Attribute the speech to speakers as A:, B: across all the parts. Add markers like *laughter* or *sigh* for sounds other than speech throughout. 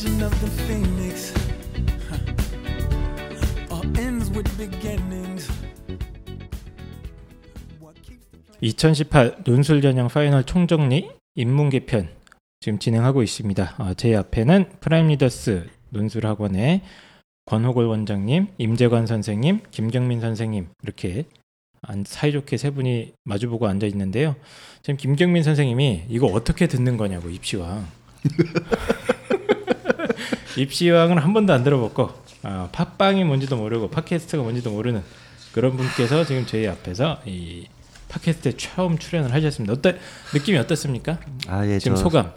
A: legend of the phoenix all ends with beginnings. What keeps the plan-
B: 2018 논술 전형 final 총정리 인문계 편 지금 진행하고 있습니다. 어, 제 앞에는 프라임 리더스 논술 학원의 권호골 원장님, 임재관 선생님, 김경민 선생님 이렇게 안- 사이좋게 세 분이 마주보고 앉아 있는데요. 지금 김경민 선생님이 이거 어떻게 듣는 거냐고 입시왕. *laughs* 입시왕은 한 번도 안 들어봤고 아, 팟빵이 뭔지도 모르고 팟캐스트가 뭔지도 모르는 그런 분께서 지금 저희 앞에서 이 팟캐스트에 처음 출연을 하셨습니다. 어때 느낌이 어떻습니까?
C: 아, 예,
B: 지금
C: 저
B: 소감.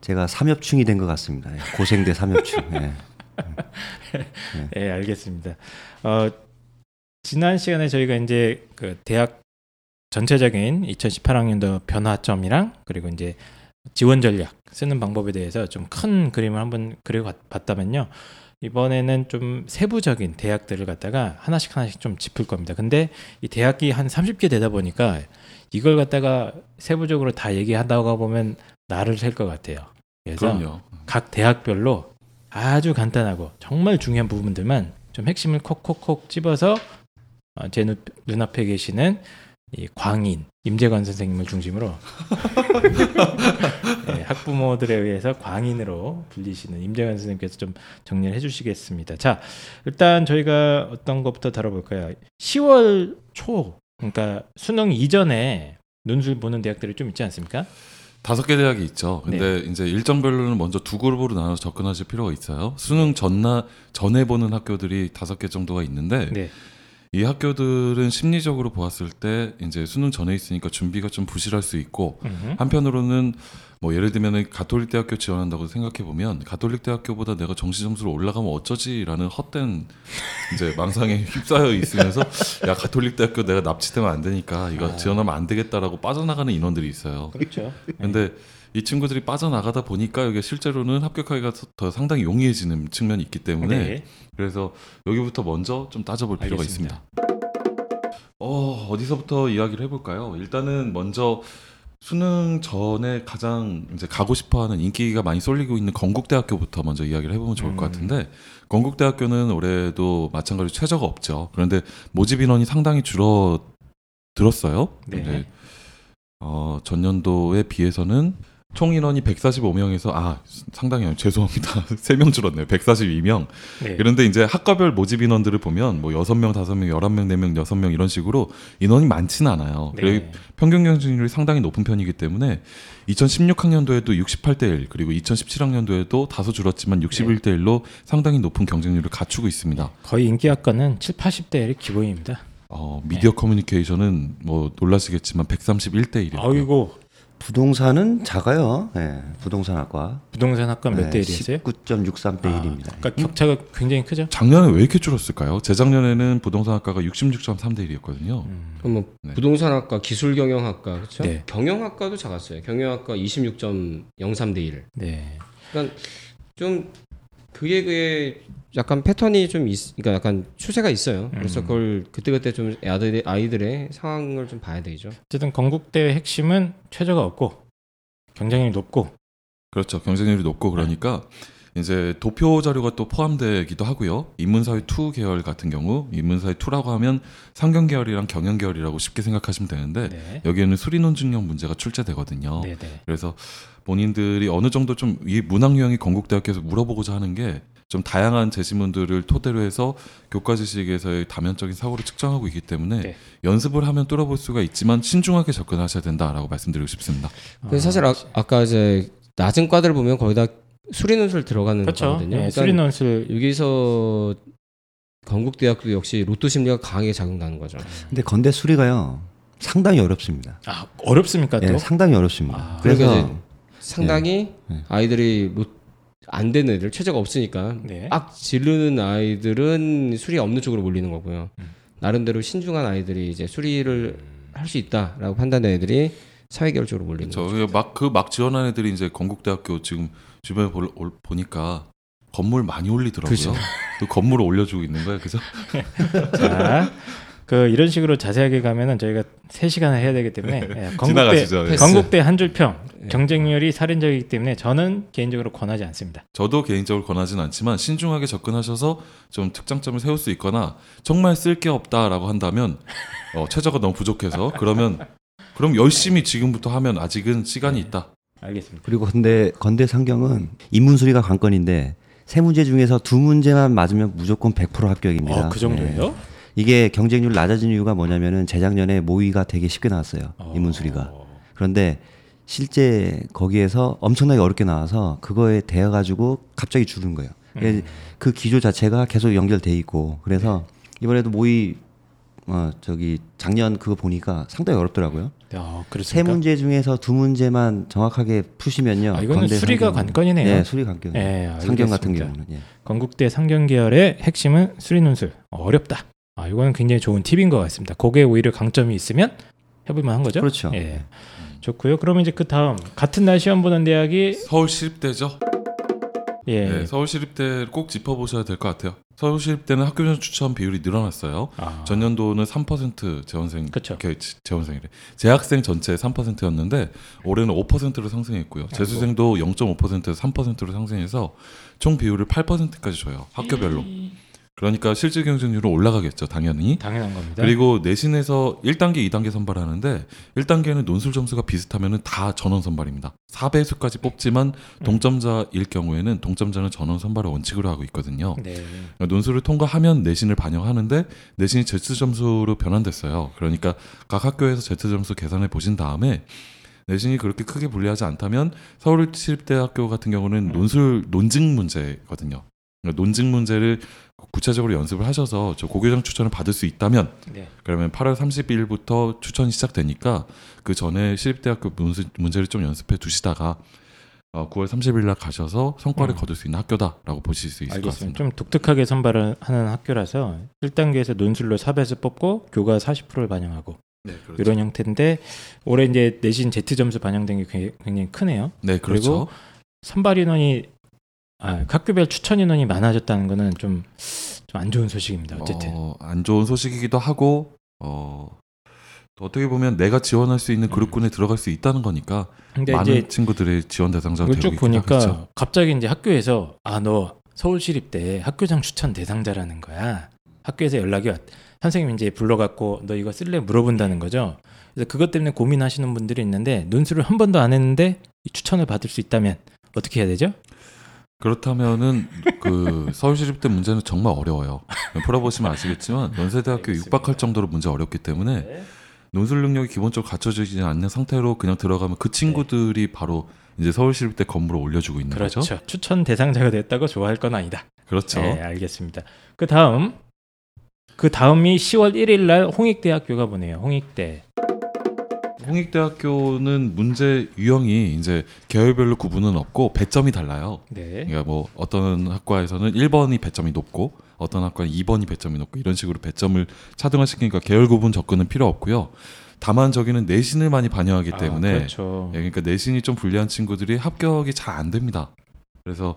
C: 제가 삼엽충이 된 것 같습니다. 예, 고생대 삼엽충. 예. *laughs*
B: 예, 알겠습니다. 어, 지난 시간에 저희가 이제 그 대학 전체적인 2018학년도 변화점이랑 그리고 이제 지원 전략 쓰는 방법에 대해서 좀 큰 그림을 한번 그려봤다면요. 이번에는 좀 세부적인 대학들을 갖다가 하나씩 하나씩 좀 짚을 겁니다. 근데 이 대학이 한 30개 되다 보니까 이걸 갖다가 세부적으로 다 얘기하다가 보면 나를 셀 것 같아요. 그래서
D: 그럼요.
B: 각 대학별로 아주 간단하고 정말 중요한 부분들만 좀 핵심을 콕콕콕 집어서 어, 제 눈, 눈앞에 계시는 이 광인 임재관 선생님을 중심으로 *laughs* 네, 학부모들에 의해서 광인으로 불리시는 임재관 선생님께서 좀 정리를 해주시겠습니다. 자, 일단 저희가 어떤 것부터 다뤄볼까요? 10월 초, 그러니까 수능 이전에 논술 보는 대학들이 좀 있지 않습니까?
D: 다섯 개 대학이 있죠. 근데 이제 일정별로는 먼저 두 그룹으로 나눠서 접근하실 필요가 있어요. 수능 전나 전에 보는 학교들이 다섯 개 정도가 있는데
B: 네,
D: 이 학교들은 심리적으로 보았을 때 이제 수능 전에 있으니까 준비가 좀 부실할 수 있고
B: 음흠.
D: 한편으로는 뭐 예를 들면은 가톨릭 대학교 지원한다고 생각해 보면 가톨릭 대학교보다 내가 정시 점수로 올라가면 어쩌지라는 헛된 이제 *laughs* 망상에 휩싸여 있으면서 야 가톨릭 대학교 내가 납치되면 안 되니까 이거 지원하면 안 되겠다라고 빠져나가는 인원들이 있어요.
B: 그렇죠.
D: 근데 이 친구들이 빠져나가다 보니까 이게 실제로는 합격하기가 더- 더 상당히 용이해지는 측면이 있기 때문에
B: 네.
D: 그래서 여기부터 먼저 좀 따져볼 필요가
B: 알겠습니다.
D: 있습니다. 어, 어디서부터 이야기를 해볼까요? 일단은 먼저 수능 전에 가장 이제 가고 싶어하는 인기가 많이 쏠리고 있는 건국대학교부터 먼저 이야기를 해보면 좋을 것
B: 음.
D: 같은데 건국대학교는 올해도 마찬가지로 최저가 없죠. 그런데 모집 인원이 상당히 줄어 들었어요.
B: 네.
D: 어, 전년도에 비해서는 총 인원이 145명에서 아 상당히 죄송합니다. *laughs* 3명 줄었네요. 142명.
B: 네.
D: 그런데 이제 학과별 모집 인원들을 보면 뭐 6명, 5명, 11명, 4명, 6명 이런 식으로 인원이 많지는 않아요.
B: 네.
D: 평균 경쟁률이 상당히 높은 편이기 때문에 2016학년도에도 68대 1 그리고 2017학년도에도 다소 줄었지만 61대 1로 상당히 높은 경쟁률을 갖추고 있습니다.
B: 거의 인기 학과는 7, 80대의 기본입니다.
D: 어, 미디어 커뮤니케이션은 뭐 놀라시겠지만 131대 1이에요.
B: 아이고
C: 부동산은 작아요. 예, 부동산학과.
B: 부동산 학과 몇대
C: 네,
B: 1이었어요?
C: 19.63대 1입니다.
B: 그러니까 격차가 굉장히 크죠.
D: 작년에 왜 이렇게 줄었을까요? 재작년에는 부동산학과가 66.3대 1이었거든요.
B: 음.
E: 그럼 뭐
D: 네.
E: 부동산학과, 기술경영학과 그렇죠?
B: 네.
E: 경영학과도 작았어요. 경영학과 26.03대 1.
B: 네.
E: 그러니까 좀 그게 그게 약간 패턴이 좀 있, 그러니까 약간 추세가 있어요. 그래서
B: 음.
E: 그걸 그때 그때 좀 아이들의 아이들의 상황을 좀 봐야 되죠.
B: 어쨌든 건국대의 핵심은 최저가 없고 경쟁률이 높고
D: 그렇죠. 경쟁률이 높고 그러니까 이제 도표 자료가 또 포함되기도 하고요. 인문사회 2 계열 같은 경우 인문사회 2라고 하면 상경 계열이랑 경영 계열이라고 쉽게 생각하시면 되는데
B: 네.
D: 여기에는 수리논 증명 문제가 출제되거든요.
B: 네, 네.
D: 그래서 본인들이 어느 정도 좀 이 문학 유형이 건국대학교에서 물어보고자 하는 게 좀 다양한 제시문들을 토대로 해서 교과 지식에서의 다면적인 사고를 측정하고 있기 때문에
B: 네.
D: 연습을 하면 뚫어볼 수가 있지만 신중하게 접근하셔야 된다라고 말씀드리고 싶습니다.
E: 근데 사실 아, 아까 이제 낮은 과들 보면 거의 다 수리논술 들어가는
B: 그렇죠.
E: 거거든요.
B: 네,
E: 그러니까
B: 수리논술
E: 여기서 건국대학도 역시 로또 심리가 강하게 작용하는 거죠.
C: 근데 건대 수리가요. 상당히 어렵습니다.
B: 아 어렵습니까 또?
C: 예, 상당히 어렵습니다.
B: 아,
C: 그래서
E: 그러니까 상당히
C: 네.
E: 아이들이 로, 안 되는 애들 최저가 없으니까
B: 네.
E: 악 지르는 아이들은 수리 없는 쪽으로 몰리는 거고요.
B: 음.
E: 나름대로 신중한 아이들이 이제 수리를 할 수 있다라고 판단된 애들이 사회계열 쪽으로 몰리는 거죠.
D: 막그 막 지원한 애들이 이제 건국대학교 지금 주변에 볼- 올- 보니까 건물 많이 올리더라고요.
E: 그
D: 건물을 올려주고 있는 거예요. 그죠? *laughs*
B: 자 그 이런 식으로 자세하게 가면은 저희가 3시간을 해야 되기 때문에 *laughs* 예, 건국대.
D: 네.
B: 건국대 한 줄평
E: 네.
B: 경쟁률이 살인적이기 때문에 저는 개인적으로 권하지 않습니다.
D: 저도 개인적으로 권하진 않지만 신중하게 접근하셔서 좀 특장점을 세울 수 있거나 정말 쓸 게 없다라고 한다면 어, 최저가 너무 부족해서 그러면 그럼 열심히 지금부터 하면 아직은 시간이 있다.
B: 알겠습니다.
C: 그리고 근데 건대 상경은 인문수리가 관건인데 세 문제 중에서 두 문제만 맞으면 무조건 100% 합격입니다.
B: 어, 그 정도예요?
C: 네. 이게 경쟁률 낮아진 이유가 뭐냐면은 재작년에 모의가 되게 쉽게 나왔어요.
B: 어.
C: 인문수리가. 그런데 실제 거기에서 엄청나게 어렵게 나와서 그거에 대해 가지고 갑자기 줄은 거예요.
B: 음.
C: 그 기조 자체가 계속 연결돼 있고 그래서 이번에도 모의 어 저기 작년 그거 보니까 상당히 어렵더라고요.
B: 어,
C: 세? 문제 중에서 두 문제만 정확하게 푸시면요.
B: 아, 이거는 수리가
C: 상경-
B: 관건이네요.
C: 네, 수리 관건.
B: 예,
C: 상경 같은. 경우는 예.
B: 건국대 상경 계열의 핵심은 수리 논술 어렵다. 아 이거는 굉장히 좋은 팁인 것 같습니다. 거기에 오히려 강점이 있으면 해볼만 한 거죠.
C: 그렇죠.
B: 예, 좋고요. 그러면 이제 그 다음 같은 날 시험 보는 대학이
D: 서울시립대죠.
B: 예,
D: 네, 서울시립대 꼭 짚어보셔야 될 것 같아요. 서울시립대는 학교 전 추천 비율이 늘어났어요.
B: 아,
D: 전년도는 3% 재원생,
B: 그쵸.
D: 게- 재원생이래. 재학생 전체 3%였는데 올해는 5%로 상승했고요. 재수생도 0.5%에서 3%로 상승해서 총 비율을 8%까지 줘요. 학교별로. 그러니까 실질 경쟁률은 올라가겠죠, 당연히.
B: 당연한 겁니다.
D: 그리고 내신에서 1단계, 2단계 선발하는데 1단계는 논술 점수가 비슷하면 다 전원 선발입니다. 4배수까지 뽑지만 동점자일 경우에는 동점자는 전원 선발을 원칙으로 하고 있거든요.
B: 네,
D: 그러니까 논술을 통과하면 내신을 반영하는데 내신이 Z 점수로 변환됐어요. 그러니까 각 학교에서 Z 점수 계산해 보신 다음에 내신이 그렇게 크게 불리하지 않다면 서울시립대학교 같은 경우는 논술 논증 문제거든요. 그러니까 논증 문제를 구체적으로 연습을 하셔서 저 고교장 추천을 받을 수 있다면
B: 네.
D: 그러면 8월 30일부터 추천이 시작되니까 그 전에 시립대학교 문수, 문제 를 좀 연습해 두시다가 어, 9월 30일 날 가셔서 성과를
B: 음.
D: 거둘 수 있는 학교다라고 보실 수 있을 것
B: 알겠습니다.
D: 같습니다.
B: 좀 독특하게 선발을 하는 학교라서 1단계에서 논술로 4배수 뽑고 교과 40%를 반영하고
D: 네, 그렇죠.
B: 이런 형태인데 올해 이제 내신 Z 점수 반영된 게 굉- 굉장히 크네요.
D: 네, 그렇죠.
B: 선발 인원이 아, 학교별 추천 인원이 많아졌다는 거는 좀 좀 안 좋은 소식입니다. 어쨌든
D: 어, 안 좋은 소식이기도 하고 어, 또 어떻게 보면 내가 지원할 수 있는 그룹군에 들어갈 수 있다는 거니까
B: 근데
D: 많은 친구들의 지원 대상자가 되고
B: 쭉 보니까
D: 하겠죠.
B: 갑자기 이제 학교에서 아 너 서울시립대 학교장 추천 대상자라는 거야. 학교에서 연락이 왔. 선생님 이제 불러갖고 너 이거 쓸래 물어본다는 거죠. 그래서 그것 때문에 고민하시는 분들이 있는데 논술을 한 번도 안 했는데 이 추천을 받을 수 있다면 어떻게 해야 되죠?
D: 그렇다면은 그 서울시립대 문제는 정말 어려워요. 풀어보시면 아시겠지만 연세대학교 육박할 정도로 문제 어렵기 때문에 논술 능력이 기본적으로 갖춰지지 않는 상태로 그냥 들어가면 그 친구들이 바로 이제 서울시립대 건물을 올려주고 있는
B: 그렇죠.
D: 거죠.
B: 추천 대상자가 됐다고 좋아할 건 아니다.
D: 그렇죠.
B: 네, 알겠습니다. 그 다음 그 다음이 10월 1일 날 홍익대학교가 보네요. 홍익대.
D: 홍익대학교는 문제 유형이 이제 계열별로 구분은 없고 배점이 달라요.
B: 네.
D: 그러니까 뭐 어떤 학과에서는 1번이 배점이 높고 어떤 학과는 2번이 배점이 높고 이런 식으로 배점을 차등화시키니까 계열 구분 접근은 필요 없고요. 다만 저기는 내신을 많이 반영하기 때문에
B: 아, 그렇죠.
D: 예, 그러니까 내신이 좀 불리한 친구들이 합격이 잘 안 됩니다. 그래서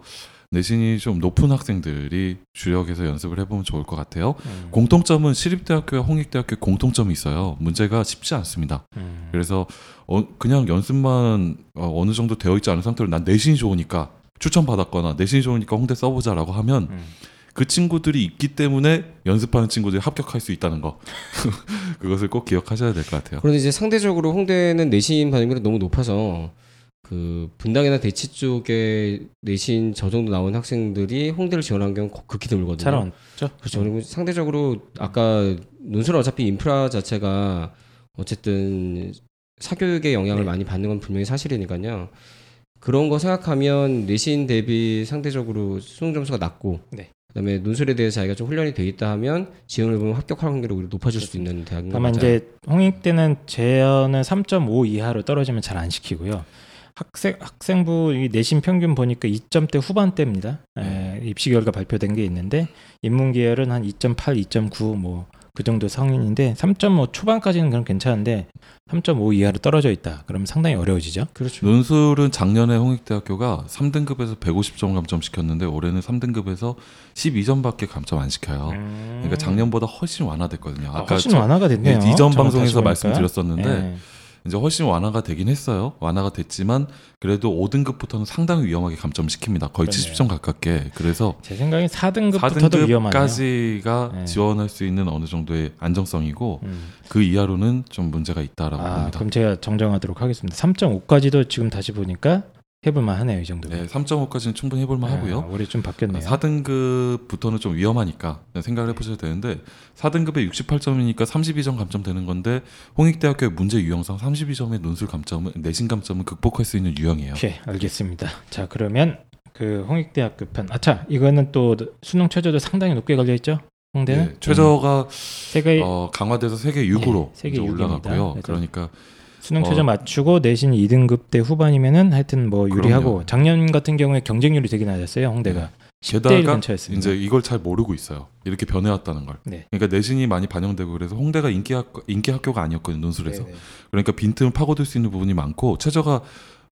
D: 내신이 좀 높은 학생들이 주력해서 연습을 해보면 좋을 것 같아요.
B: 음,
D: 공통점은 시립대학교와 홍익대학교 공통점이 있어요. 문제가 쉽지 않습니다.
B: 음.
D: 그래서 어, 그냥 연습만 어, 느 정도 되어 있지 않은 상태로 난 내신이 좋으니까 추천 받았거나 내신이 좋으니까 홍대 써보자라고 하면
B: 음.
D: 그 친구들이 있기 때문에 연습하는 친구들이 합격할 수 있다는 거 *laughs* 그것을 꼭 기억하셔야 될 것 같아요.
E: 그런데 이제 상대적으로 홍대는 내신 반영률이 너무 높아서 그 분당이나 대치 쪽에 내신 저 정도 나온 학생들이 홍대를 지원한 경우 극히 드물거든요.
B: 잘 왔죠.
E: 그렇죠. 그리고 상대적으로 아까 논술은 어차피 인프라 자체가 어쨌든 사교육의 영향을
B: 네.
E: 많이 받는 건 분명히 사실이니까요. 그런 거 생각하면 내신 대비 상대적으로 수능 점수가 낮고
B: 네.
E: 그다음에 논술에 대해서 자기가 좀 훈련이 돼 있다 하면 지원을 보면 합격할 확률이 오히려 높아질 수도 있는 대학인 것
B: 다만. 이제 홍익대는 재현은 3.5 이하로 떨어지면 잘 안 시키고요. 학생 학생부 이 내신 평균 보니까 2점대 후반대입니다. 에, 입시 결과 발표된 게 있는데 인문 계열은 한 2.8, 2.9 뭐 그 정도 성인인데 3.5 초반까지는 그럼 괜찮은데 3.5 이하로 떨어져 있다. 그러면 상당히 어려워지죠.
E: 그렇죠.
D: 논술은 작년에 홍익대학교가 3등급에서 150점 감점 시켰는데 올해는 3등급에서 12점밖에 감점 안 시켜요. 그러니까 작년보다 훨씬 완화됐거든요.
B: 음. 아, 훨씬
D: 저-
B: 완화가 됐네요.
D: 네, 이전 방송에서. 말씀드렸었는데
B: 예.
D: 이제 훨씬 완화가 되긴 했어요. 완화가 됐지만 그래도 5등급부터는 상당히 위험하게 감점시킵니다. 거의
B: 그러네요.
D: 70점 가깝게. 그래서
B: 제 생각엔 4등급부터도 위험하네요.
D: 4등급까지가
B: 네.
D: 지원할 수 있는 어느 정도의 안정성이고
B: 음.
D: 그 이하로는 좀 문제가 있다라고
B: 아,
D: 봅니다.
B: 그럼 제가 정정하도록 하겠습니다. 3.5까지도 지금 다시 보니까 해볼만 하네요. 이 정도면.
D: 네, 3.5까지는 충분히 해볼만 하고요.
B: 아, 올해 좀 바뀌었네요.
D: 4등급부터는 좀 위험하니까 생각을 해보셔야 되는데 4등급에 68점이니까 32점 감점되는 건데 홍익대학교의 문제 유형상 32점의 논술 감점은 내신 감점은 극복할 수 있는 유형이에요.
B: 오케이, 알겠습니다. 자, 그러면 그 홍익대학교 편. 아차, 이거는 또 수능 최저도 상당히 높게 걸려 있죠. 홍대는
D: 네, 최저가
B: 음. 세계
D: 어, 강화돼서 세계 6으로
B: 예, 세계
D: 올라갔고요.
B: 6입니다.
D: 그러니까
B: 수능 최저
D: 어.
B: 맞추고 내신 2등급 대 후반이면 하여튼 뭐 유리하고
D: 그럼요.
B: 작년 같은 경우에 경쟁률이 되게 낮았어요. 홍대가 10대 1
D: 게다가
B: 근처였습니다.
D: 이제 이걸 잘 모르고 있어요. 이렇게 변해왔다는 걸.
B: 네.
D: 그러니까 내신이 많이 반영되고 그래서 홍대가 인기 학 인기 학교가 아니었거든요. 논술에서.
B: 네네.
D: 그러니까 빈틈을 파고들 수 있는 부분이 많고 최저가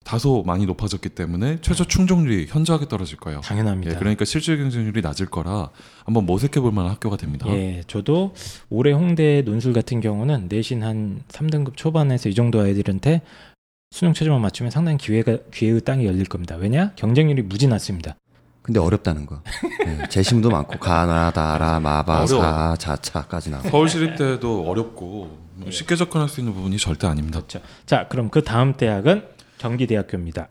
D: 다소 많이 높아졌기 때문에 최저 충족률이 현저하게 떨어질 거예요.
B: 당연합니다.
D: 예, 그러니까 실질 경쟁률이 낮을 거라 한번 모색해 볼 만한 학교가 됩니다.
B: 예, 저도 올해 홍대 논술 같은 경우는 내신 한 3등급 초반에서 이 정도 아이들한테 수능 최저만 맞추면 상당히 기회가 기회의 땅이 열릴 겁니다. 왜냐? 경쟁률이 무지 낮습니다.
C: 근데 어렵다는 거. 네, 재심도 많고 가나 다라 마바 사
D: 어려워.
C: 자차까지 나오고.
D: 서울시립대도 어렵고 뭐 쉽게 접근할 수 있는 부분이 절대 아닙니다.
B: 그렇죠. 자, 그럼 그 다음 대학은 경기대학교입니다.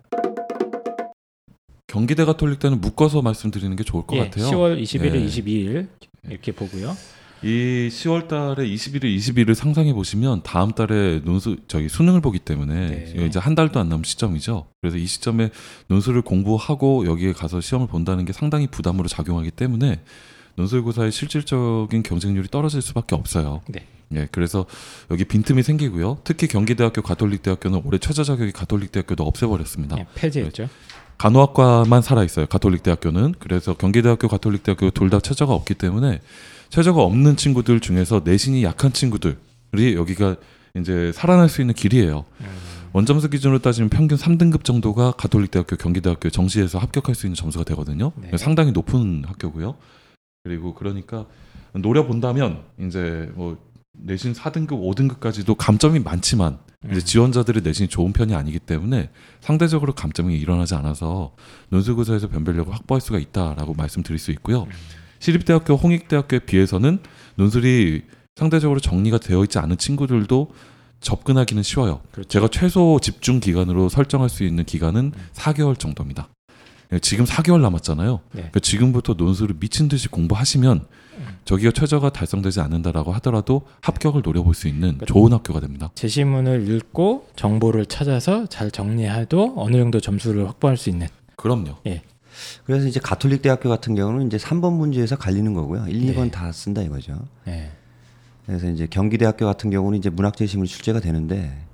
D: 경기대 가톨릭대는 묶어서 말씀드리는 게 좋을 것
B: 예,
D: 같아요.
B: 10월 21일,
D: 예.
B: 22일 이렇게 보고요.
D: 이 10월 달에 21일, 22일을 상상해 보시면 다음 달에 논술 저기 수능을 보기 때문에
B: 네.
D: 이제 한 달도 안 남은 시점이죠. 그래서 이 시점에 논술을 공부하고 여기에 가서 시험을 본다는 게 상당히 부담으로 작용하기 때문에 논술고사의 실질적인 경쟁률이 떨어질 수밖에 없어요.
B: 네.
D: 예, 그래서 여기 빈틈이 생기고요. 특히 경기대학교 가톨릭대학교는 올해 최저 자격이 가톨릭대학교도 없애버렸습니다.
B: 예, 폐지했죠.
D: 간호학과만 살아 있어요. 가톨릭 대학교는 그래서 경기대학교, 가톨릭 대학교 둘 다 최저가 없기 때문에 최저가 없는 친구들 중에서 내신이 약한 친구들이 여기가 이제 살아날 수 있는 길이에요.
B: 음,
D: 원점수 기준으로 따지면 평균 3등급 정도가 가톨릭 대학교, 경기대학교 정시에서 합격할 수 있는 점수가 되거든요.
B: 네.
D: 상당히 높은 학교고요. 그리고 그러니까 노려 본다면 이제 뭐 내신 4등급, 5등급까지도 감점이 많지만 이제
B: 음.
D: 지원자들의 내신이 좋은 편이 아니기 때문에 상대적으로 감점이 일어나지 않아서 논술고사에서 변별력을 확보할 수가 있다라고 말씀드릴 수 있고요.
B: 음.
D: 시립대학교, 홍익대학교에 비해서는 논술이 상대적으로 정리가 되어 있지 않은 친구들도 접근하기는 쉬워요.
B: 그렇죠.
D: 제가 최소 집중 기간으로 설정할 수 있는 기간은
B: 음.
D: 4개월 정도입니다. 예, 지금 4개월 남았잖아요.
B: 네.
D: 그러니까 지금부터 논술을 미친 듯이 공부하시면 저기가 최저가 달성되지 않는다라고 하더라도 합격을 노려볼 수 있는
B: 그렇죠.
D: 좋은 학교가 됩니다.
B: 제시문을 읽고 정보를 찾아서 잘 정리해도 어느 정도 점수를 확보할 수 있는
D: 그럼요.
C: 그래서 이제 가톨릭 대학교 같은 경우는 이제 3번 문제에서 갈리는 거고요. 1, 2번
B: 네.
C: 다 쓴다 이거죠.
B: 예.
C: 그래서 이제 경기대학교 같은 경우는 이제 문학재심으로 출제가 되는데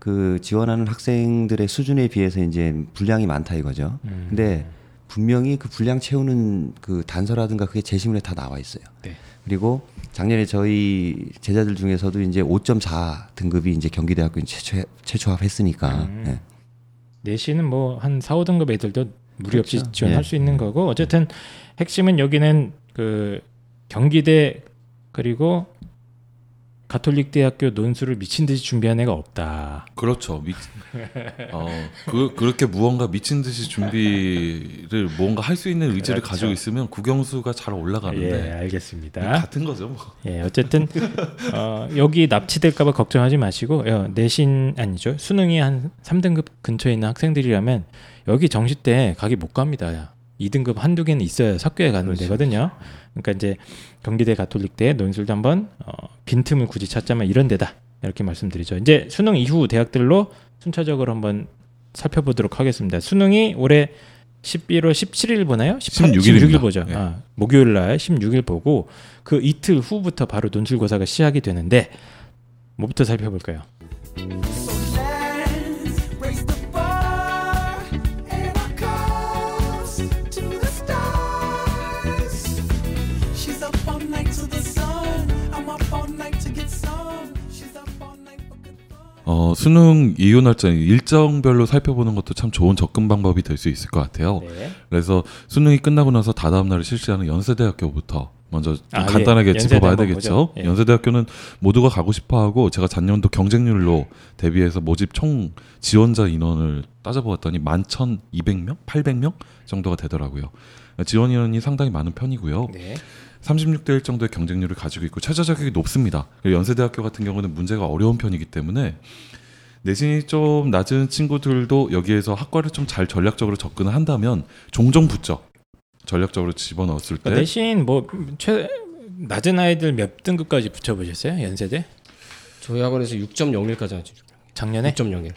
C: 그 지원하는 학생들의 수준에 비해서 이제 분량이 많다 이거죠.
B: 음.
C: 근데 분명히 그 분량 채우는 그 단서라든가 그게 재시문에 다 나와 있어요.
B: 네.
C: 그리고 작년에 저희 제자들 중에서도 이제 5.4 등급이 이제 경기대학교 최초 최초합했으니까
B: 음.
C: 예.
B: 내신은 뭐 한 4, 5등급 애들도 무리 없이
C: 그렇죠.
B: 지원할
C: 예.
B: 수 있는 거고 어쨌든 핵심은 여기는 그 경기대 그리고 가톨릭 대학교 논술을 미친 듯이 준비한 애가 없다.
D: 그렇죠. 미, 어, 그, 그렇게 무언가 미친 듯이 준비를 뭔가 할 수 있는 의지를
B: 그렇죠.
D: 가지고 있으면 국영수가 잘
B: 예,
D: 올라가는데
B: 알겠습니다.
D: 같은 거죠. 뭐.
B: 예, 어쨌든 어, 여기 납치될까봐 걱정하지 마시고 어, 내신 아니죠 수능이 한 3등급 근처에 있는 학생들이라면 여기 정시 때 가기 못 갑니다. 2등급 한두 개는 있어야 석교에 가는
C: 그렇죠.
B: 데거든요. 그러니까 이제 경기대 가톨릭대 논술도 한번 어, 빈틈을 굳이 찾자면 이런 데다 이렇게 말씀드리죠. 이제 수능 이후 대학들로 순차적으로 한번 살펴보도록 하겠습니다. 수능이 올해 11월 17일 보나요? 18,
D: 16일 입니다.
B: 16일 보죠.
D: 예.
B: 아, 목요일 날 16일 보고 그 이틀 후부터 바로 논술고사가 시작이 되는데 뭐부터 살펴볼까요?
D: 어, 수능 이후 날짜 일정별로 살펴보는 것도 참 좋은 접근 방법이 될 수 있을 것 같아요.
B: 네.
D: 그래서 수능이 끝나고 나서 다다음 날에 실시하는 연세대학교부터 먼저 좀
B: 아,
D: 간단하게
B: 예.
D: 짚어봐야 되겠죠.
B: 예.
D: 연세대학교는 모두가 가고 싶어하고 제가 작년도 경쟁률로 대비해서 모집 총 지원자 인원을 따져보았더니 11,200명, 800명 정도가 되더라고요. 지원 인원이 상당히 많은 편이고요.
B: 네.
D: 36대 1 정도의 경쟁률을 가지고 있고 최저 자격이 높습니다. 연세대학교 같은 경우는 문제가 어려운 편이기 때문에 내신이 좀 낮은 친구들도 여기에서 학과를 좀 잘 전략적으로 접근을 한다면 종종 붙죠. 전략적으로 집어넣었을 때
B: 그러니까 대신 뭐 최 낮은 아이들 몇 등급까지 붙여보셨어요? 연세대?
E: 저희 학원에서 6.01까지 하죠.
B: 작년에?
E: 6.01.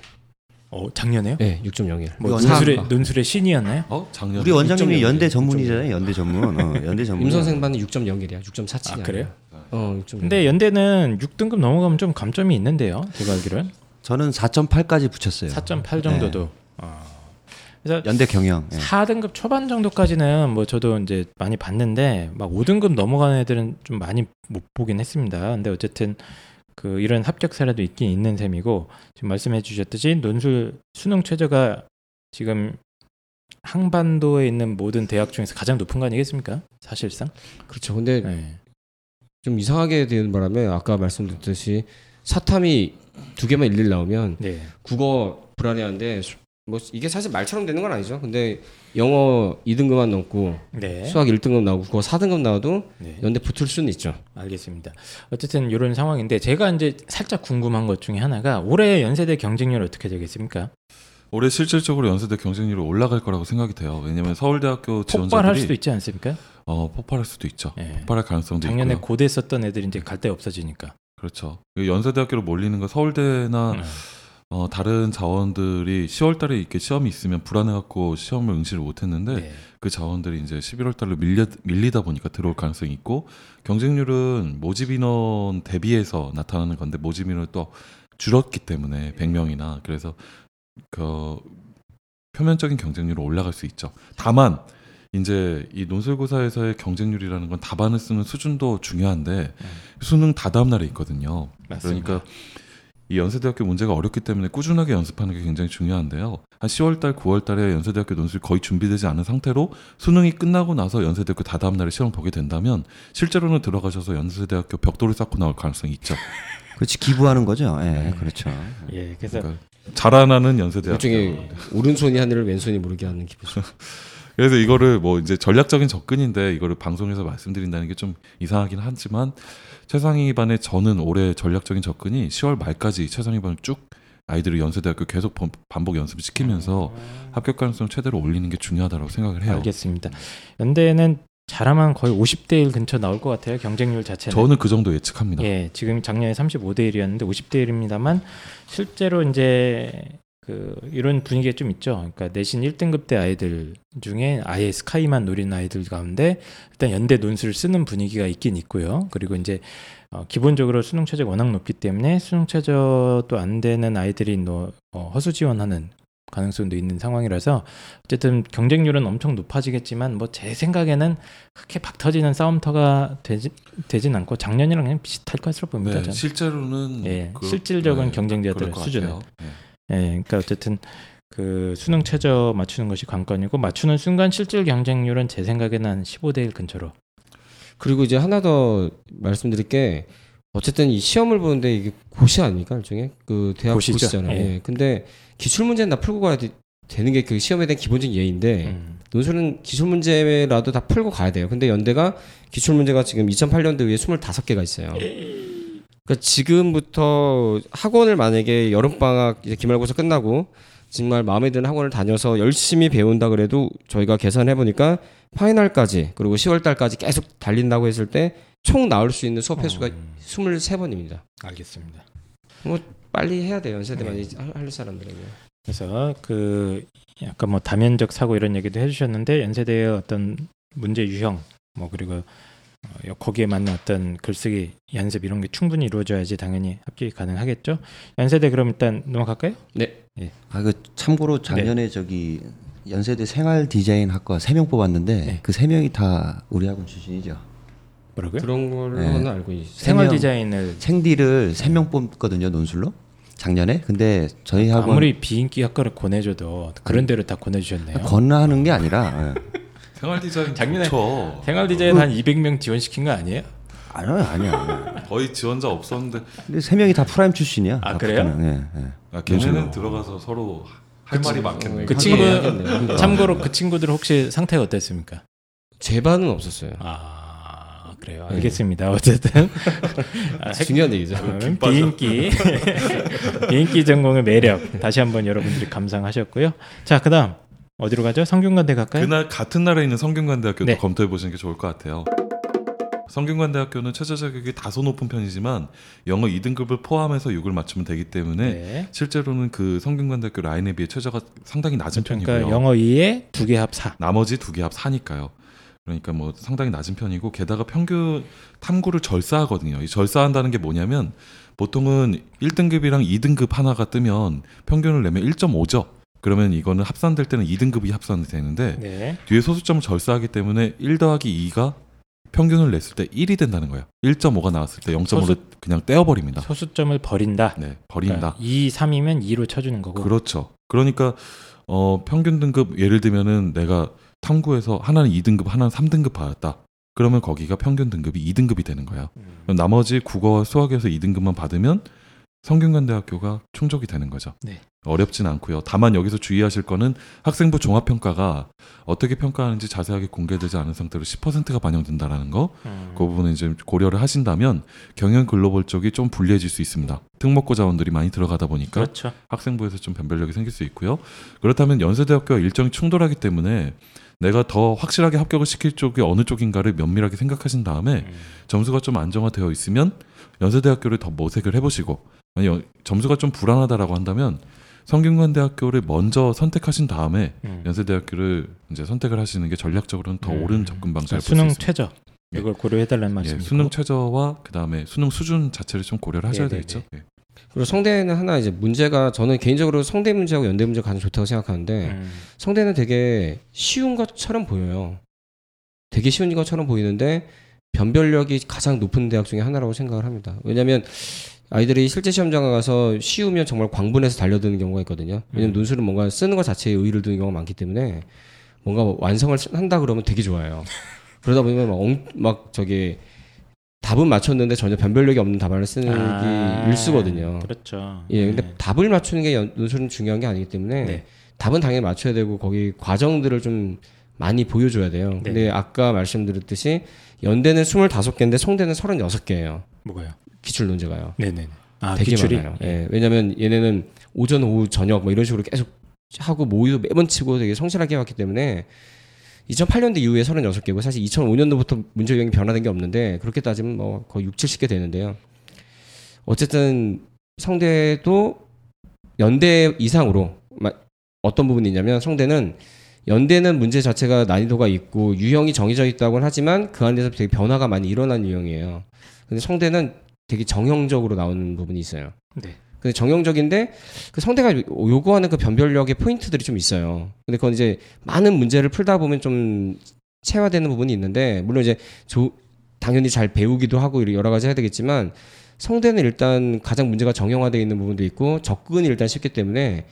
B: 어 작년에요?
E: 네, 6.01.
B: 뭐
C: 이거
B: 논술의
E: 사학과.
B: 논술의 신이었나요?
D: 어 작년
C: 우리 원장님이
E: 6.0
C: 연대. 전문이잖아요. 연대 전문. 어, *laughs* 연대 전문.
E: 임 선생 반은 6.01이야. 6.47이야.
B: 아, 그래요?
E: 어, 6.0.
B: 근데 연대는 6등급 넘어가면 좀 감점이 있는데요. 제가 알기로는
C: 저는 4.8까지 붙였어요.
B: 4.8 정도도. 어. 그래서
C: 연대 경영. 예.
B: 4등급 초반 정도까지는 뭐 저도 이제 많이 봤는데 막 5등급 넘어가는 애들은 좀 많이 못 보긴 했습니다. 근데 어쨌든 그 이런 합격 사례도 있긴 있는 셈이고 지금 말씀해 주셨듯이 논술 수능 최저가 지금 항반도에 있는 모든 대학 중에서 가장 높은 거 아니겠습니까? 사실상.
E: 그렇죠. 근데
B: 네.
E: 좀 이상하게 되는 바람에 아까 말씀드렸듯이 사탐이 두 개만 일일 나오면
B: 네.
E: 국어 불안해하는데 수- 뭐 이게 사실 말처럼 되는 건 아니죠. 근데 영어 2등급만 넘고
B: 네.
E: 수학 1등급 나오고 국어 4등급 나와도
B: 네.
E: 연대 붙을 수는 있죠.
B: 알겠습니다. 어쨌든 이런 상황인데 제가 이제 살짝 궁금한 것 중에 하나가 올해 연세대 경쟁률 어떻게 되겠습니까?
D: 올해 실질적으로 연세대 경쟁률이 올라갈 거라고 생각이 돼요. 왜냐하면 서울대학교
B: 폭발할
D: 지원자들이
B: 수도 있지 않습니까?
D: 어, 폭발할 수도 있죠.
B: 예.
D: 폭발할 가능성도
B: 작년에
D: 있고요.
B: 고대 썼던 애들이 이제 갈 데 없어지니까.
D: 그렇죠. 연세대학교로 몰리는 건 서울대나
B: 음.
D: 어, 다른 자원들이 10월 달에 이렇게 시험이 있으면 불안해갖고 시험을 응시를 못했는데
B: 네.
D: 그 자원들이 이제 11월 달로 밀려 밀리다 보니까 들어올 가능성이 있고 경쟁률은 모집 인원 대비해서 나타나는 건데 모집 인원이 또 줄었기 때문에 100명이나 그래서 그 표면적인 경쟁률은 올라갈 수 있죠. 다만 이제 이 논술고사에서의 경쟁률이라는 건 답안을 쓰는 수준도 중요한데 수능 다 다음 날에 있거든요.
B: 맞습니다.
D: 그러니까 이 연세대학교 문제가 어렵기 때문에 꾸준하게 연습하는 게 굉장히 중요한데요. 한 10월달, 9월달에 연세대학교 논술 거의 준비되지 않은 상태로 수능이 끝나고 나서 연세대학교 다다음 날에 시험 보게 된다면 실제로는 들어가셔서 연세대학교 벽돌을 쌓고 나올 가능성이 있죠. *laughs*
C: 그렇지 기부하는 거죠. 예,
B: 네.
C: 그렇죠.
B: 예, 그래서
D: 그러니까 자라나는 연세대학교.
E: 일종의 오른손이 하늘을 왼손이 모르게 하는 기분. *laughs*
D: 그래서 이거를 뭐 이제 전략적인 접근인데 이거를 방송에서 말씀드린다는 게 좀 이상하긴 하지만 최상위 반에 저는 올해 전략적인 접근이 10월 말까지 최상위 반을 쭉 아이들을 연세대학교 계속 번- 반복 연습을 시키면서 합격 가능성 최대로 올리는 게 중요하다고 생각을 해요.
B: 알겠습니다. 연대는 잘하면 거의 50대 1 근처 나올 것 같아요. 경쟁률 자체는.
D: 저는 그 정도 예측합니다.
B: 예, 지금 작년에 35대 1이었는데 50대 1입니다만 실제로 이제 그 이런 분위기가 좀 있죠. 그러니까 내신 1등급 대 아이들 중에 아예 스카이만 노리는 아이들 가운데 일단 연대 논술을 쓰는 분위기가 있긴 있고요. 그리고 이제 어, 기본적으로 수능 최저가 워낙 높기 때문에 수능 최저도 안 되는 아이들이 너, 어, 허수 지원하는 가능성도 있는 상황이라서 어쨌든 경쟁률은 엄청 높아지겠지만 뭐 제 생각에는 그렇게 박 터지는 싸움터가 되지, 되진 않고 작년이랑 그냥 비슷할 것으로 봅니다.
D: 네. 실제로는
B: 예,
D: 그-
B: 실질적인
D: 네, 것
B: 수준은.
D: 같아요. 예.
B: 예, 그러니까 어쨌든 그 수능 최저 맞추는 것이 관건이고 맞추는 순간 실질 경쟁률은 제 생각에는 한 15대 1 근처로.
E: 그리고 이제 하나 더 말씀드릴 게 어쨌든 이 시험을 보는데 이게 고시 아닙니까 일종의 그 대학
B: 고시죠.
E: 고시잖아요.
B: 예.
E: 예. 근데 기출 문제는 다 풀고 가야 되, 는 게 그 시험에 대한 기본적인 예인데
B: 음.
E: 논술은 기출 문제라도 다 풀고 가야 돼요. 근데 연대가 기출 문제가 지금 2008년도에 25개가 있어요. 그러니까 지금부터 학원을 만약에 여름 방학 이제 기말고사 끝나고 정말 마음에 드는 학원을 다녀서 열심히 배운다 그래도 저희가 계산해 보니까 파이널까지 그리고 10월 달까지 계속 달린다고 했을 때 총 나올 수 있는 수업 횟수가
B: 음,
E: 23번입니다.
B: 알겠습니다.
E: 빨리 해야 돼요. 연세대만
B: 네.
E: 할- 할 사람들에게.
B: 그래서 그 약간 뭐 다면적 사고 이런 얘기도 해주셨는데 연세대의 어떤 문제 유형 뭐 그리고 어, 거기에 맞는 어떤 글쓰기 연습 이런 게 충분히 이루어져야지 당연히 합격이 가능하겠죠. 연세대 그럼 일단 넘어갈까요?
C: 아, 그 참고로 작년에 저기 연세대 생활 디자인 학과 세 명 뽑았는데
B: 네.
C: 그세 명이 다 우리 학원 출신이죠.
B: 뭐라고요?
E: 그런 걸로는
C: 네.
E: 알고 있어요.
B: 생활
C: 명.
B: 디자인을
C: 생디를 세 명 뽑거든요 논술로. 작년에. 근데 저희 학원
B: 아무리 비인기 학과를 권해줘도 그런 데를 다 권해주셨네요.
C: 건너하는 게 아니라 예.
D: 생활 디자인
B: 작년에
D: 좋죠.
B: 생활 디자인 한 200명 지원시킨 거 아니에요?
C: 아니야. 아니야.
D: 거의 지원자 없었는데
C: 근데 세 명이 다 프라임 출신이야.
B: 아,
C: 다
B: 그래요?
C: 예, 예.
D: 아, 걔네는 들어가서 서로 할 말이 많겠네.
B: 그 친구. 참고로 그 친구들 혹시 상태가 어땠습니까?
E: 제 반은 없었어요.
B: 아 그래요. 알겠습니다. 어쨌든 아, *laughs* 핵-
E: 중요한 얘기죠.
B: 음, 비인기 *laughs* 비인기 전공의 매력 다시 한번 여러분들이 감상하셨고요. 자 그다음 어디로 가죠? 성균관대 갈까요?
D: 그날 같은 나라에 있는 성균관대학교도
B: 네.
D: 검토해 보시는 게 좋을 것 같아요. 성균관대학교는 최저 자격이 다소 높은 편이지만 영어 2등급을 포함해서 6을 맞추면 되기 때문에
B: 네.
D: 실제로는 그 성균관대학교 라인에 비해 최저가 상당히 낮은 편이고요.
B: 그러니까 영어 2에 두개합 4.
D: 나머지 두개합 4니까요. 그러니까 뭐 상당히 낮은 편이고 게다가 평균 탐구를 절사하거든요. 이 절사한다는 게 뭐냐면 보통은 1등급이랑 2등급 하나가 뜨면 평균을 내면 1.5죠. 그러면 이거는 합산될 때는 2등급이 합산이 되는데
B: 네.
D: 뒤에 소수점을 절사하기 때문에 1 더하기 2가 평균을 냈을 때 1이 된다는 거예요. 1.5가 나왔을 때 0.5를
B: 소수-
D: 그냥 떼어버립니다.
B: 소수점을 버린다.
D: 네, 버린다.
B: 그러니까 2, 3이면 2로 쳐주는 거고.
D: 그렇죠. 그러니까 어, 평균 등급 예를 들면은 내가 탐구에서 하나는 2등급, 하나는 3등급 받았다. 그러면 거기가 평균 등급이 2등급이 되는 거예요.
B: 음.
D: 나머지 국어와 수학에서 2등급만 받으면 성균관대학교가 충족이 되는 거죠.
B: 네.
D: 어렵진 않고요. 다만 여기서 주의하실 거는 학생부 종합평가가 어떻게 평가하는지 자세하게 공개되지 않은 상태로 10%가 반영된다라는 거.
B: 음.
D: 그 부분은 이제 고려를 하신다면 경영 글로벌 쪽이 좀 불리해질 수 있습니다. 특목고 자원들이 많이 들어가다 보니까
B: 그렇죠.
D: 학생부에서 좀 변별력이 생길 수 있고요. 그렇다면 연세대학교와 일정이 충돌하기 때문에 내가 더 확실하게 합격을 시킬 쪽이 어느 쪽인가를 면밀하게 생각하신 다음에
B: 음.
D: 점수가 좀 안정화되어 있으면 연세대학교를 더 모색을 해보시고 여- 점수가 좀 불안하다라고 한다면 성균관대학교를 먼저 선택하신 다음에
B: 음.
D: 연세대학교를 이제 선택을 하시는 게 전략적으로는 더
B: 음.
D: 옳은 접근 방식을 볼수
B: 수능
D: 있습니다.
B: 최저
D: 예.
B: 이걸 고려해달라는
D: 예,
B: 말씀이고.
D: 수능 최저와 그 다음에 수능 수준 자체를 좀 고려를 하셔야
B: 네네네.
D: 되겠죠. 예.
E: 그리고 성대는 하나 이제 문제가 저는 개인적으로 성대 문제하고 연대 문제가 가장 좋다고 생각하는데
B: 음.
E: 성대는 되게 쉬운 것처럼 보여요. 되게 쉬운 것처럼 보이는데 변별력이 가장 높은 대학 중에 하나라고 생각을 합니다. 왜냐하면 아이들이 실제 시험장에 가서 쉬우면 정말 광분해서 달려드는 경우가 있거든요. 왜냐면
B: 음.
E: 논술은 뭔가 쓰는 것 자체에 의의를 두는 경우가 많기 때문에 뭔가 완성을 한다 그러면 되게 좋아요. *laughs* 그러다 보면 막, 엉, 막 저기 답은 맞췄는데 전혀 변별력이 없는 답안을 쓰는
B: 아,
E: 게 일수거든요.
B: 그렇죠.
E: 예, 근데
B: 네.
E: 답을 맞추는 게 연- 논술은 중요한 게 아니기 때문에
B: 네.
E: 답은 당연히 맞춰야 되고 거기 과정들을 좀 많이 보여줘야 돼요.
B: 네.
E: 근데 아까 말씀드렸듯이 연대는 25개인데 성대는 36개예요.
B: 뭐가요?
E: 기출 논제가요.
B: 네네네. 아
E: 되게
B: 기출이.
E: 많아요. 예. 왜냐면 얘네는 오전, 오후, 저녁 뭐 이런 식으로 계속 하고 모의도 매번 치고 되게 성실하게 해왔기 때문에 2008년도 이후에 36개고 사실 2005년도부터 문제 유형이 변화된 게 없는데 그렇게 따지면 뭐 거의 6, 70개 되는데요. 어쨌든 성대도 연대 이상으로 마- 어떤 부분이 있냐면 성대는 연대는 문제 자체가 난이도가 있고 유형이 정해져 있다고는 하지만 그 안에서 되게 변화가 많이 일어난 유형이에요. 근데 성대는 되게 정형적으로 나오는 부분이 있어요.
B: 네.
E: 근데 정형적인데 그 성대가 요- 요구하는 그 변별력의 포인트들이 좀 있어요. 근데 그건 이제 많은 문제를 풀다 보면 좀 체화되는 부분이 있는데 물론 이제 조, 당연히 잘 배우기도 하고 여러 가지 해야 되겠지만 성대는 일단 가장 문제가 정형화되어 있는 부분도 있고 접근이 일단 쉽기 때문에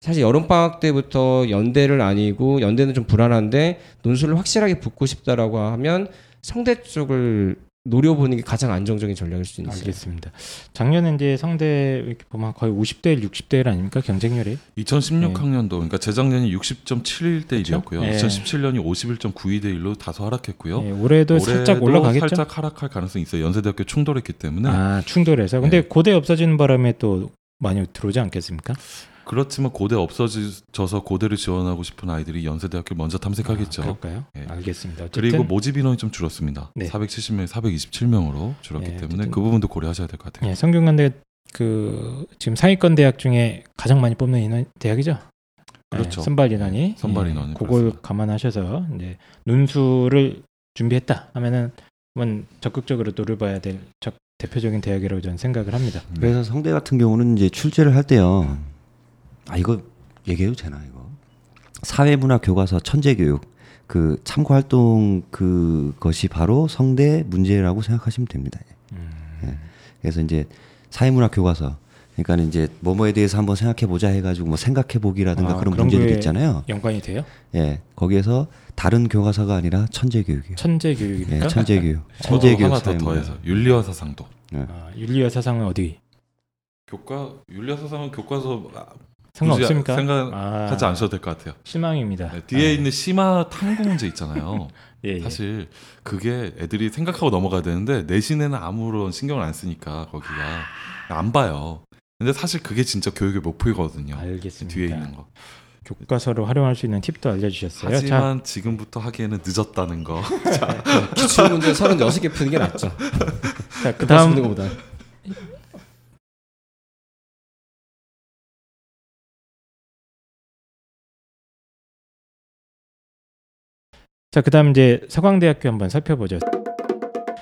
E: 사실 여름방학 때부터 연대를 아니고 연대는 좀 불안한데 논술을 확실하게 붙고 싶다라고 하면 성대 쪽을 노려보는 게 가장 안정적인 전략일 수 있어요.
B: 알겠습니다. 작년에 이제 성대 이렇게 보면 거의 50대 1, 60대 1 아닙니까 경쟁률이?
D: 2016학년도 그러니까 재작년이 60.71대 1이었고요.
B: 네.
D: 2017년이 51.92대 1로 다소 하락했고요.
B: 예, 올해도 살짝 올라가겠죠.
D: 살짝 하락할 가능성이 있어요. 연세대학교 충돌했기 때문에
B: 아 충돌해서. 근데
D: 네.
B: 고대 없어지는 바람에 또 많이 들어오지 않겠습니까?
D: 그렇지만 고대 없어져서 고대를 지원하고 싶은 아이들이 연세대학교 를 먼저 탐색하겠죠.
B: 아, 그럴까요?
D: 예.
B: 알겠습니다. 어쨌든
D: 그리고 모집 인원이 좀 줄었습니다.
B: 네.
D: 470명, 427명으로 줄었기
B: 예,
D: 때문에
B: 어쨌든-
D: 그 부분도 고려하셔야 될 것 같아요.
B: 예, 성균관대 그 지금 상위권 대학 중에 가장 많이 뽑는 인원 대학이죠.
D: 그렇죠.
B: 예, 선발 인원이
D: 선발
B: 예,
D: 인원이
B: 그걸
D: 그렇습니다.
B: 감안하셔서 이제 논술을 준비했다 하면은 한번 적극적으로 노려봐야 될 적- 대표적인 대학이라고 저는 생각을 합니다.
D: 네.
C: 그래서 성대 같은 경우는 이제 출제를 할 때요. 아 이거 얘기해도 되나 이거? 사회문화 교과서 천재 교육 그 참고 활동 그것이 바로 성대 문제라고 생각하시면 됩니다.
B: 음,
C: 예. 그래서 이제 사회문화 교과서 그러니까 이제 뭐뭐에 대해서 한번 생각해 보자 해가지고 뭐 생각해 보기라든가
B: 아,
C: 그런
B: 그런
C: 문제들이 있잖아요.
B: 연관이 돼요?
C: 예, 거기에서 다른 교과서가 아니라 천재 교육이요.
B: 천재
C: 예,
B: 교육입니까? *laughs*
C: 천재 교육. 천재 교육
D: 하나 더. 더해서 윤리와 사상도.
B: 아, 윤리와 사상은 어디
D: 교과 윤리와 사상은 교과서 아,
B: 상관없습니까?
D: 생각하지
B: 아,
D: 않으셔도 될 것 같아요.
B: 실망입니다.
D: 네, 뒤에
B: 아,
D: 있는 심화 탐구 문제 있잖아요. *laughs*
B: 예, 예.
D: 사실 그게 애들이 생각하고 넘어가야 되는데 내신에는 아무런 신경을 안 쓰니까 거기가 안 봐요. 근데 사실 그게 진짜 교육의 목표이거든요.
B: 알겠습니다.
D: 뒤에 있는 거.
B: 교과서로 활용할 수 있는 팁도 알려주셨어요. 자,
D: 하지만 지금부터 하기에는 늦었다는 거. *laughs*
E: 기출 문제 36개 푸는 게 낫죠.
B: 자, 그
E: 다음
B: 자, 그다음 이제 서강대학교 한번 살펴보죠.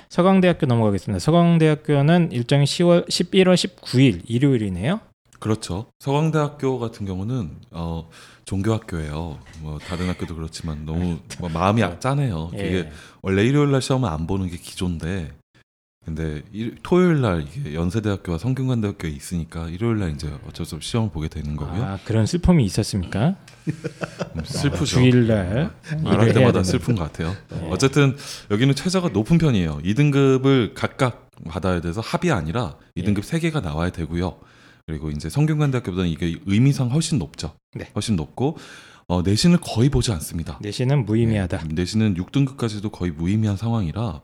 B: 서강대학교 넘어가겠습니다. 서강대학교는 일정이 10월 11월 19일 일요일이네요.
D: 그렇죠. 서강대학교 같은 경우는 어, 종교학교예요. 뭐 다른 학교도 그렇지만 너무 뭐 마음이 짠해요.
B: 예.
D: 이게 원래 일요일 날 시험을 안 보는 게 기존데 근데 일, 토요일 날 이게 연세대학교와 성균관대학교에 있으니까 일요일 날 이제 어쩔 수 없이 시험을 보게 되는 거고요.
B: 아, 그런 슬픔이 있었습니까?
D: 음, 슬프죠.
B: 주일 날
D: 말할
B: 일을
D: 때마다
B: 해야 되는.
D: 슬픈 것 같아요.
B: 네.
D: 어쨌든 여기는 최저가 높은 편이에요. 2등급을 각각 받아야 돼서 합이 아니라 2등급 세 3개가 나와야 되고요. 그리고 이제 성균관대학교보다는 이게 의미상 훨씬 높죠.
B: 네.
D: 훨씬 높고 어, 내신을 거의 보지 않습니다.
B: 내신은 무의미하다.
D: 네, 내신은 6등급까지도 거의 무의미한 상황이라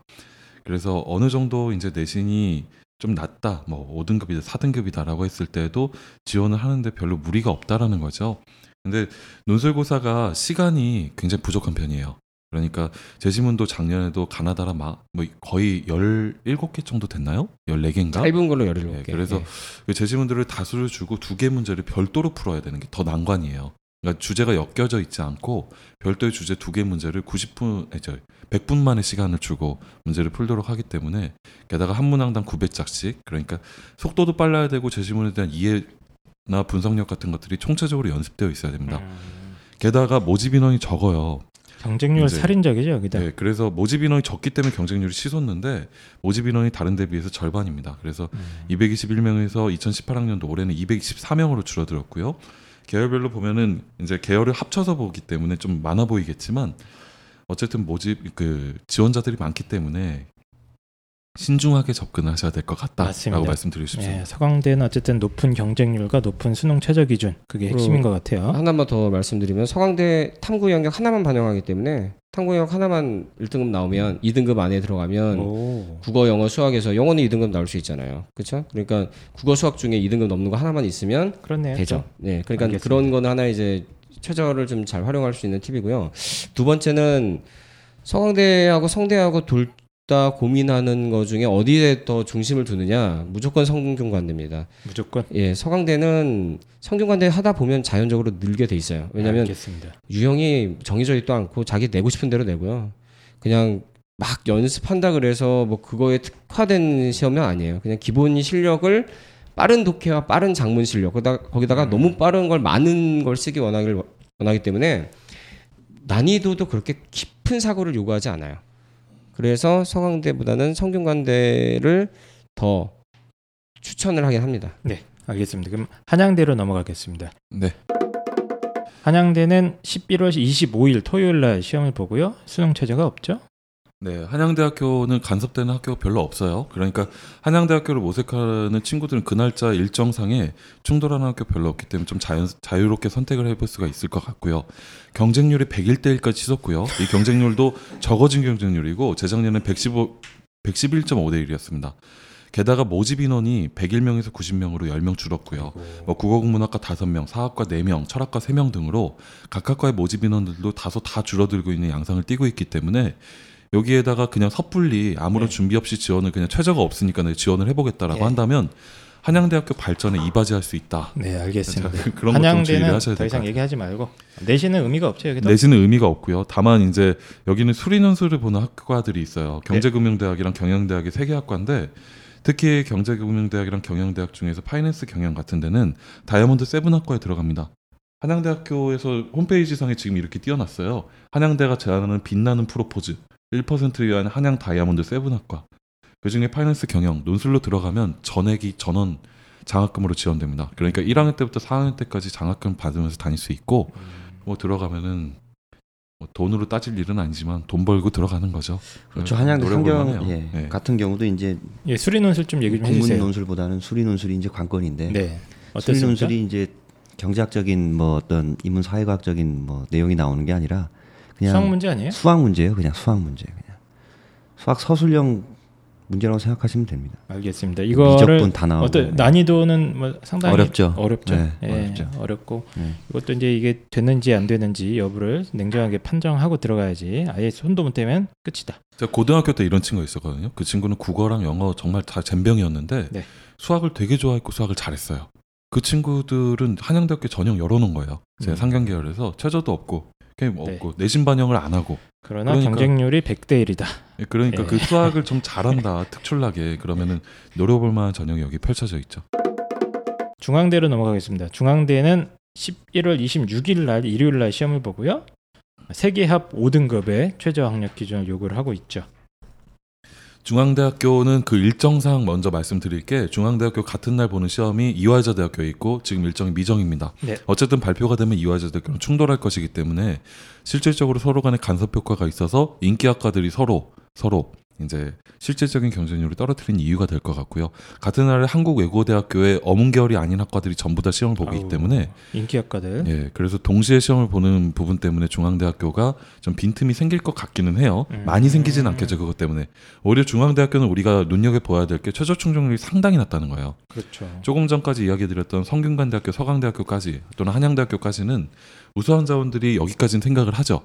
D: 그래서 어느 정도 이제 내신이 좀 낮다, 뭐 5등급이다, 4등급이다라고 했을 때도 지원을 하는데 별로 무리가 없다라는 거죠. 근데 논술고사가 시간이 굉장히 부족한 편이에요. 그러니까 제지문도 작년에도 가나다라 마, 뭐 거의 17개 정도 됐나요? 14개인가?
E: 짧은 걸로 17개.
D: 네, 그래서 그 제시문들을 다수를 주고 두 개 문제를 별도로 풀어야 되는 게 더 난관이에요. 그러니까 주제가 엮여져 있지 않고 별도의 주제 두 개 문제를 90분, 아니, 저 100분 만의 시간을 주고 문제를 풀도록 하기 때문에 게다가 한 문항당 900장씩 그러니까 속도도 빨라야 되고 제시문에 대한 이해나 분석력 같은 것들이 총체적으로 연습되어 있어야 됩니다.
B: 음,
D: 게다가 모집 인원이 적어요.
B: 경쟁률
D: 이제-
B: 살인적이죠 여기다.
D: 네, 그래서 모집 인원이 적기 때문에 경쟁률이 치솟는데 모집 인원이 다른 데 비해서 절반입니다. 그래서
B: 음.
D: 221명에서 2018학년도 올해는 224명으로 줄어들었고요. 계열별로 보면은 이제 계열을 합쳐서 보기 때문에 좀 많아 보이겠지만 어쨌든 모집 그 지원자들이 많기 때문에 신중하게 접근하셔야 될 것 같다라고
B: 맞습니다.
D: 말씀드리고 싶습니다.
B: 예, 서강대는 어쨌든 높은 경쟁률과 높은 수능 최저 기준 그게 핵심인 것 같아요.
E: 하나만 더 말씀드리면 서강대 탐구 영역 하나만 반영하기 때문에 탐구 영역 하나만 1등급 나오면 2등급 안에 들어가면
B: 오.
E: 국어, 영어, 수학에서 영어는 2등급 나올 수 있잖아요. 그렇죠? 그러니까 국어, 수학 중에 2등급 넘는 거 하나만 있으면
B: 그렇네요.
E: 되죠. 네, 그러니까
B: 알겠습니다.
E: 그런 거는 하나 이제 최저를 좀 잘 활용할 수 있는 팁이고요. 두 번째는 서강대하고 성대하고 둘다 고민하는 거 중에 어디에 더 중심을 두느냐 무조건 성균관대입니다.
B: 무조건.
E: 예, 서강대는 성균관대 하다 보면 자연적으로 늘게 돼 있어요. 왜냐하면
B: 알겠습니다.
E: 유형이 정해져 있도 않고 자기 내고 싶은 대로 내고요. 그냥 막 연습한다 그래서 뭐 그거에 특화된 시험은 아니에요. 그냥 기본 실력을 빠른 독해와 빠른 작문 실력 거기다 거기다가 너무 빠른 걸 많은 걸 쓰기 원하길 원하기 때문에 난이도도 그렇게 깊은 사고를 요구하지 않아요. 그래서 서강대보다는 성균관대를 더 추천을 하긴 합니다.
B: 네, 알겠습니다. 그럼 한양대로 넘어가겠습니다.
D: 네.
B: 한양대는 11월 25일 토요일 날 시험을 보고요. 수능 최저가 없죠?
D: 네, 한양대학교는 간섭되는 학교가 별로 없어요. 그러니까 한양대학교를 모색하는 친구들은 그 날짜 일정상에 충돌하는 학교 별로 없기 때문에 좀 자연, 자유롭게 선택을 해볼 수가 있을 것 같고요. 경쟁률이 101대 1까지 치솟고요. 이 경쟁률도 적어진 경쟁률이고 재작년에 115, 111.5대 1이었습니다. 게다가 모집 인원이 101명에서 90명으로 10명 줄었고요. 뭐 국어국문학과 5명, 사학과 4명, 철학과 3명 등으로 각 학과의 모집 인원들도 다소 다 줄어들고 있는 양상을 띠고 있기 때문에 여기에다가 그냥 섣불리 아무런
B: 네.
D: 준비 없이 지원을 그냥 최저가 없으니까 지원을 해보겠다라고
B: 예.
D: 한다면 한양대학교 발전에 이바지할 수 있다.
B: 네, 알겠습니다.
D: 그런
B: 한양대는 더 이상. 얘기하지 말고 내신은 의미가 없죠 여기도.
D: 내신은 의미가 없고요. 다만 이제 여기는 수리논술을 보는 학과들이 있어요.
B: 네.
D: 경제금융대학이랑 경영대학이 세 개 학과인데 특히 경제금융대학이랑 경영대학 중에서 finance 경영 같은 데는 다이아몬드 seven 학과에 들어갑니다. 한양대학교에서 홈페이지상에 지금 이렇게 띄워놨어요. 한양대가 제안하는 빛나는 프로포즈 1%를 위한 한양 다이아몬드 seven 학과. 그 중에 finance 경영 논술로 들어가면 전액이 전원 장학금으로 지원됩니다. 그러니까 1학년 때부터 4학년 때까지 장학금 받으면서 다닐 수 있고 뭐 들어가면은 뭐 돈으로 따질 일은 아니지만 돈 벌고 들어가는 거죠.
C: 그렇죠. 한양대 상경. 예,
D: 예.
C: 같은 경우도 이제
B: 예, 수리 논술 좀 얘기 좀
C: 국문
B: 해주세요.
C: 논술보다는 수리 논술이 이제 관건인데
B: 네.
C: 수리? 논술이 이제 경제학적인 뭐 어떤 인문 사회과학적인 뭐 내용이 나오는 게 아니라 그냥
B: 수학 문제 아니에요?
C: 수학 문제예요. 그냥 수학 문제 그냥 수학 서술형 문제라고 생각하시면 됩니다.
B: 알겠습니다. 이거를
C: 미적분 다 나오고
B: 어떤 난이도는 뭐 상당히
C: 어렵죠.
B: 어렵죠.
C: 네,
B: 예,
C: 어렵죠.
B: 어렵고
C: 네.
B: 이것도 이제 이게 됐는지 안 되는지 여부를 냉정하게 판정하고 들어가야지. 아예 손도 못 대면 끝이다.
D: 제가 고등학교 때 이런 친구가 있었거든요. 그 친구는 국어랑 영어 정말 다 젬병이었는데
B: 네.
D: 수학을 되게 좋아했고 수학을 잘했어요. 그 친구들은 한양대학교 전형 열어놓은 거예요. 제
B: 음.
D: 상경 계열에서 최저도 없고 게임
B: 네.
D: 없고 내신 반영을 안 하고
B: 그러나
D: 그러니까-
B: 경쟁률이 100대 1이다.
D: 예, 그러니까
B: 예.
D: 그 수학을 *laughs* 좀 잘한다 특출나게 그러면은 노려볼 만한 전형이 여기 펼쳐져 있죠.
B: 중앙대로 넘어가겠습니다. 중앙대는 11월 26일 날 일요일 날 시험을 보고요. 세계합 5등급의 최저 학력 기준을 요구를 하고 있죠.
D: 중앙대학교는 그 일정상 먼저 말씀드릴 게 중앙대학교 같은 날 보는 시험이 이화여자 대학교에 있고 지금 일정이 미정입니다.
B: 네.
D: 어쨌든 발표가 되면 이화여자 대학교랑 충돌할 것이기 때문에 실질적으로 서로 간에 간섭 효과가 있어서 인기학과들이 서로 서로 이제 실질적인 경쟁률을 떨어뜨린 이유가 될 것 같고요. 같은 날에 한국외국어대학교의 어문계열이 아닌 학과들이 전부 다 시험을 보기
B: 아우,
D: 때문에
B: 인기 학과들.
D: 예, 그래서 동시에 시험을 보는 부분 때문에 중앙대학교가 좀 빈틈이 생길 것 같기는 해요.
B: 음.
D: 많이 생기진 않겠죠, 그것 때문에. 오히려 중앙대학교는 우리가 눈여겨 보아야 될 게 최저 충족률이 상당히 낮다는 거예요.
B: 그렇죠.
D: 조금 전까지 이야기드렸던 성균관대학교, 서강대학교까지 또는 한양대학교까지는 우수한 자원들이 여기까지는 생각을 하죠.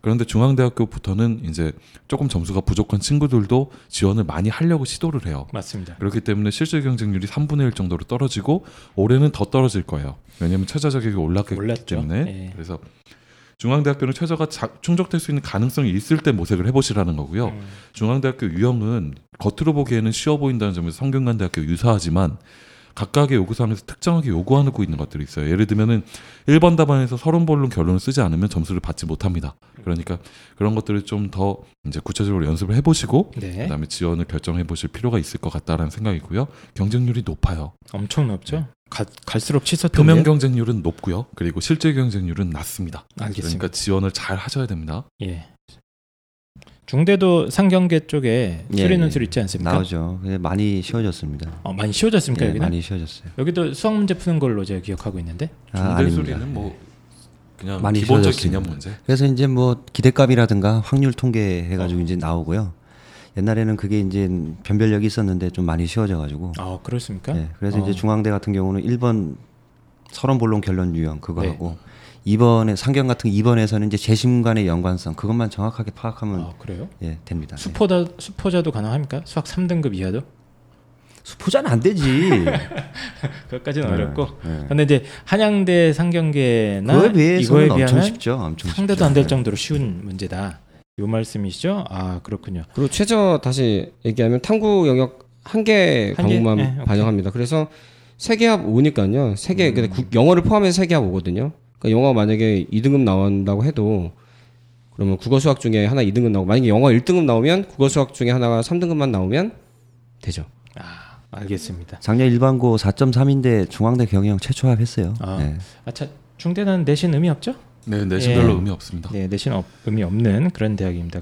D: 그런데 중앙대학교부터는 이제 조금 점수가 부족한 친구들도 지원을 많이 하려고 시도를 해요.
B: 맞습니다.
D: 그렇기 때문에 실질 경쟁률이 3분의 1 정도로 떨어지고 올해는 더 떨어질 거예요. 왜냐하면 최저 자격이 올랐기
B: 올랐죠.
D: 때문에
B: 예.
D: 그래서 중앙대학교는 최저가 자- 충족될 수 있는 가능성이 있을 때 모색을 해보시라는 거고요.
B: 음.
D: 중앙대학교 유형은 겉으로 보기에는 쉬워 보인다는 점에서 성균관대학교 유사하지만 각각의 요구사항에서 특정하게 요구하고 있는 것들이 있어요. 예를 들면은 1번 답안에서 서론 본론 결론을 쓰지 않으면 점수를 받지 못합니다. 그러니까 그런 것들을 좀 더 이제 구체적으로 연습을 해보시고
B: 네.
D: 그다음에 지원을 결정해 보실 필요가 있을 것 같다라는 생각이고요. 경쟁률이 높아요.
B: 엄청 높죠. 가, 갈수록
D: 표면
B: 치솟던데.
D: 경쟁률은 높고요. 그리고 실제 경쟁률은 낮습니다.
B: 알겠습니다.
D: 그러니까 지원을 잘 하셔야 됩니다.
B: 예. 중대도 상경계 쪽에
C: 예,
B: 수리
C: 예.
B: 논술 있지 않습니까?
C: 나오죠. 근데 많이 쉬워졌습니다.
B: 어, 많이 쉬워졌습니까
C: 예,
B: 여기는?
C: 많이 쉬워졌어요.
B: 여기도 수학 문제 푸는 걸로 제가 기억하고 있는데.
C: 아,
D: 중대
C: 아닙니다.
D: 수리는 뭐 그냥
C: 많이
D: 기본적
C: 쉬워졌습니다.
D: 개념 문제.
C: 그래서 이제 뭐 기대값이라든가 확률 통계 해가지고 이제 나오고요. 옛날에는 그게 이제 변별력이 있었는데 좀 많이 쉬워져가지고.
B: 아 그렇습니까?
C: 예, 그래서
B: 어.
C: 이제 중앙대 같은 경우는 1번 서론 본론 결론 유형 그거
B: 네.
C: 하고 2번에 상경 같은 2번에서는 이제 재심 간의 연관성 그것만 정확하게 파악하면
B: 아 그래요?
C: 예, 됩니다. 예.
B: 수포자 수포자도 가능합니까? 수학 3등급 이하도?
C: 수포자는 안 되지. *laughs*
B: 그것까지는
C: 네,
B: 어렵고.
C: 네.
B: 근데 이제 한양대 상경계나
C: 그거에
B: 이거에
C: 비해서는 엄청
B: 비하면
C: 쉽죠. 엄청
B: 상대도
C: 쉽죠.
B: 안될
C: 네.
B: 정도로 쉬운 문제다. 요 말씀이시죠? 아 그렇군요.
E: 그리고 최저 다시 얘기하면 탐구 영역 한 개? 과목만
B: 네.
E: 반영합니다. 그래서 세계합 5니까요. 세계
B: 음.
E: 영어를 포함해서 세계합 5거든요. 그러니까 영어 만약에 2등급 나온다고 해도 그러면 국어 수학 중에 하나 2등급 나오고 만약에 영어 1등급 나오면 국어 수학 중에 하나가 3등급만 나오면 되죠.
B: 아 알겠습니다.
C: 작년 일반고 4.3인데 중앙대 경영 최초 합했어요.
B: 아.
C: 네.
B: 아 차 중대는 내신 의미 없죠?
D: 네, 내신별로
B: 예.
D: 의미 없습니다.
B: 네 내신 없, 의미 없는 그런 대학입니다.